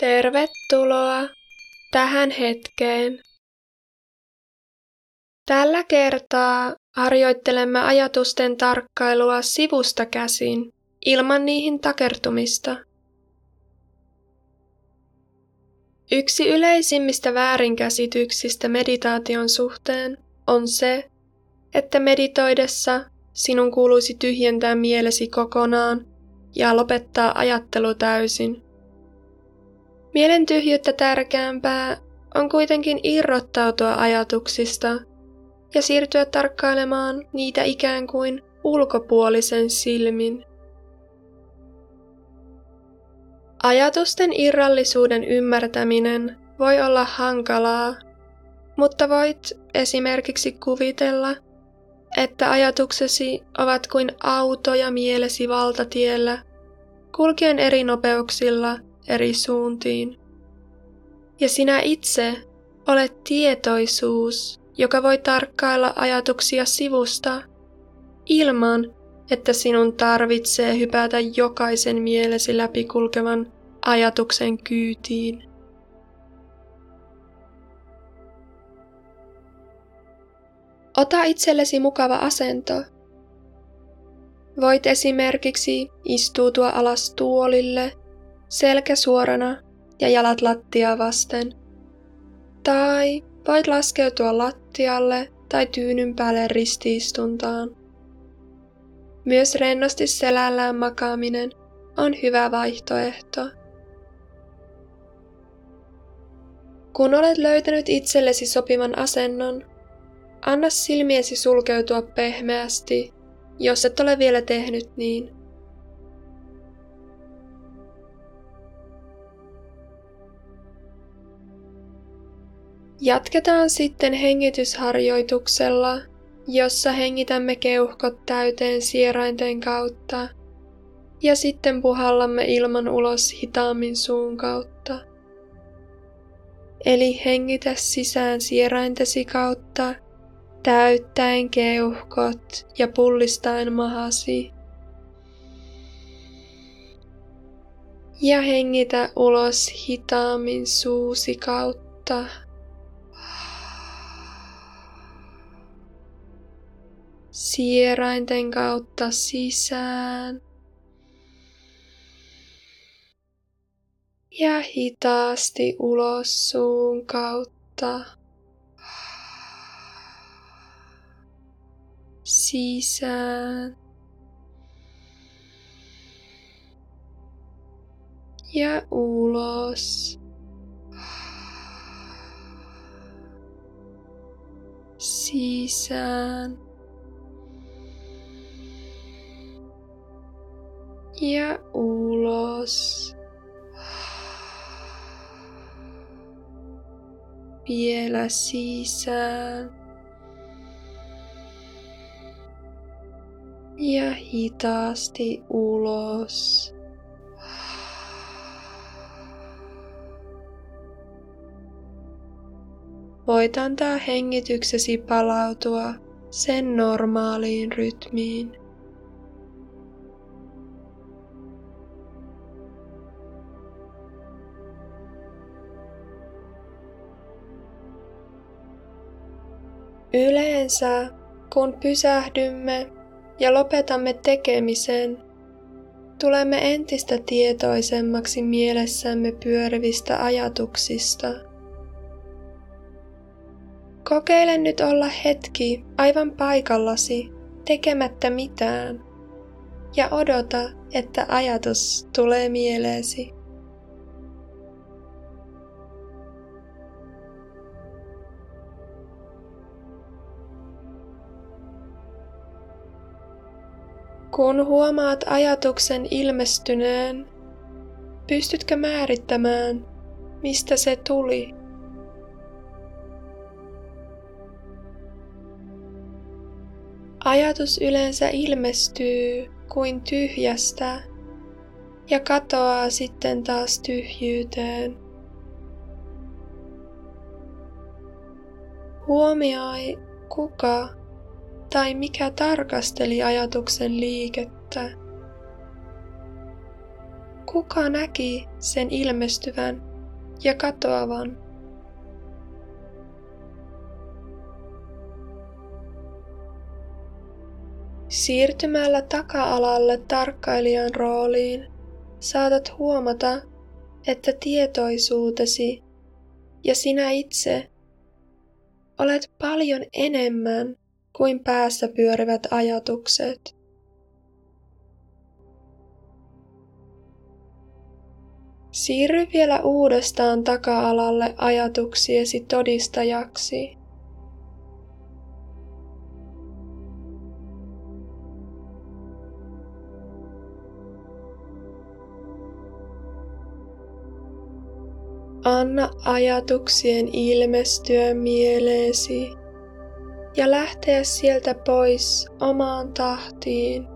Tervetuloa tähän hetkeen. Tällä kertaa harjoittelemme ajatusten tarkkailua sivusta käsin ilman niihin takertumista. Yksi yleisimmistä väärinkäsityksistä meditaation suhteen on se, että meditoidessa sinun kuuluisi tyhjentää mielesi kokonaan ja lopettaa ajattelu täysin. Mielen tyhjyyttä tärkeämpää on kuitenkin irrottautua ajatuksista ja siirtyä tarkkailemaan niitä ikään kuin ulkopuolisen silmin. Ajatusten irrallisuuden ymmärtäminen voi olla hankalaa, mutta voit esimerkiksi kuvitella, että ajatuksesi ovat kuin autoja mielesi valtatiellä, kulkien eri nopeuksilla eri suuntiin. Ja sinä itse olet tietoisuus, joka voi tarkkailla ajatuksia sivusta ilman, että sinun tarvitsee hypätä jokaisen mielesi läpi kulkevan ajatuksen kyytiin. Ota itsellesi mukava asento. Voit esimerkiksi istuutua alas tuolille, selkä suorana ja jalat lattiaa vasten. Tai voit laskeutua lattialle tai tyynyn päälle ristiistuntaan. Myös rennosti selällään makaaminen on hyvä vaihtoehto. Kun olet löytänyt itsellesi sopivan asennon, Anna silmiesi sulkeutua pehmeästi, jos et ole vielä tehnyt niin. Jatketaan sitten hengitysharjoituksella, jossa hengitämme keuhkot täyteen sierainten kautta ja sitten puhallamme ilman ulos hitaammin suun kautta. Eli hengitä sisään sieraintesi kautta täyttäen keuhkot ja pullistaen mahasi. Ja hengitä ulos hitaammin suusi kautta. Sierainten kautta sisään. Ja hitaasti ulos suun kautta. sisään. Ja ulos. Sisään. Ja ulos. Vielä sisään. ja hitaasti ulos. Voit antaa hengityksesi palautua sen normaaliin rytmiin. Yleensä kun pysähdymme ja lopetamme tekemisen, tulemme entistä tietoisemmaksi mielessämme pyörivistä ajatuksista. Kokeile nyt olla hetki aivan paikallasi tekemättä mitään ja odota, että ajatus tulee mieleesi. Kun huomaat ajatuksen ilmestyneen, pystytkö määrittämään, mistä se tuli? Ajatus yleensä ilmestyy kuin tyhjästä ja katoaa sitten taas tyhjyyteen. Huomioi, kuka tai mikä tarkasteli ajatuksen liikettä. Kuka näki sen ilmestyvän ja katoavan. Siirtymällä taka-alalle tarkkailijan rooliin saatat huomata, että tietoisuutesi ja sinä itse olet paljon enemmän kuin päässä pyörivät ajatukset. Siirry vielä uudestaan taka-alalle ajatuksiesi todistajaksi. Anna ajatuksien ilmestyä mieleesi ja lähteä sieltä pois omaan tahtiin,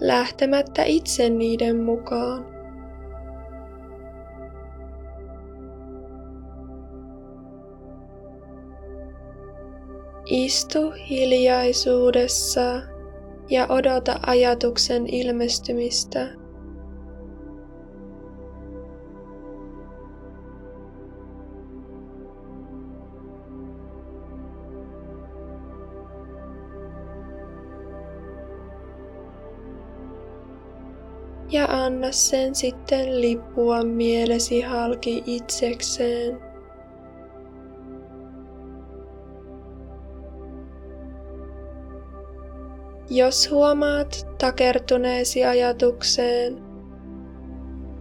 lähtemättä itse niiden mukaan. Istu hiljaisuudessa ja odota ajatuksen ilmestymistä. Ja anna sen sitten lippua mielesi halki itsekseen. Jos huomaat takertuneesi ajatukseen,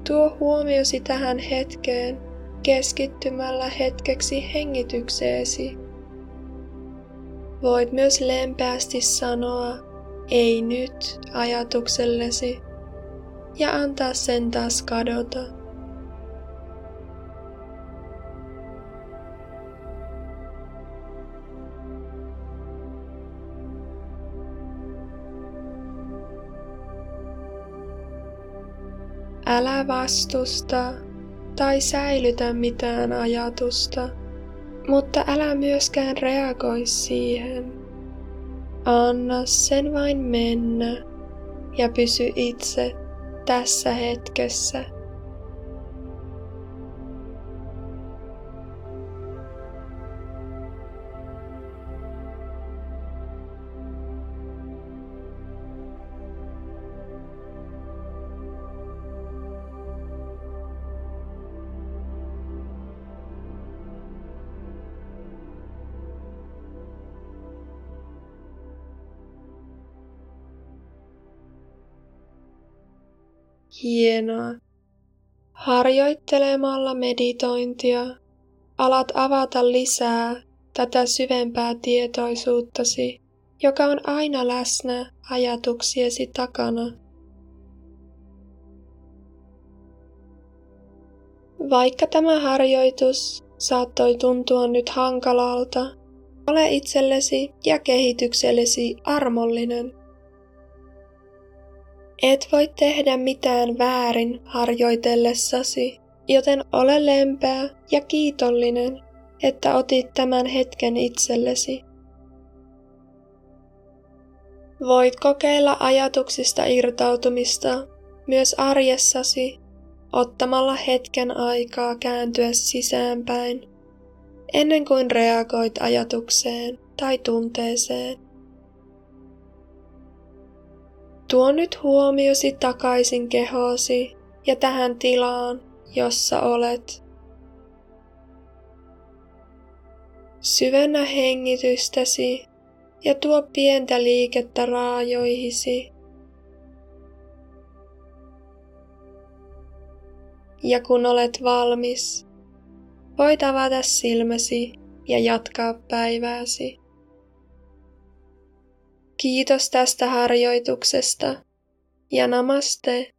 tuo huomiosi tähän hetkeen keskittymällä hetkeksi hengitykseesi. Voit myös lempeästi sanoa ei nyt ajatuksellesi ja antaa sen taas kadota. Älä vastusta tai säilytä mitään ajatusta, mutta älä myöskään reagoi siihen. Anna sen vain mennä ja pysy itse tässä hetkessä. Hienoa. Harjoittelemalla meditointia alat avata lisää tätä syvempää tietoisuuttasi, joka on aina läsnä ajatuksiesi takana. Vaikka tämä harjoitus saattoi tuntua nyt hankalalta, ole itsellesi ja kehityksellesi armollinen et voi tehdä mitään väärin harjoitellessasi, joten ole lempeä ja kiitollinen, että otit tämän hetken itsellesi. Voit kokeilla ajatuksista irtautumista myös arjessasi ottamalla hetken aikaa kääntyä sisäänpäin ennen kuin reagoit ajatukseen tai tunteeseen. Tuo nyt huomiosi takaisin kehoosi ja tähän tilaan, jossa olet. Syvennä hengitystäsi ja tuo pientä liikettä raajoihisi. Ja kun olet valmis, voit avata silmäsi ja jatkaa päivääsi. Kiitos tästä harjoituksesta ja namaste.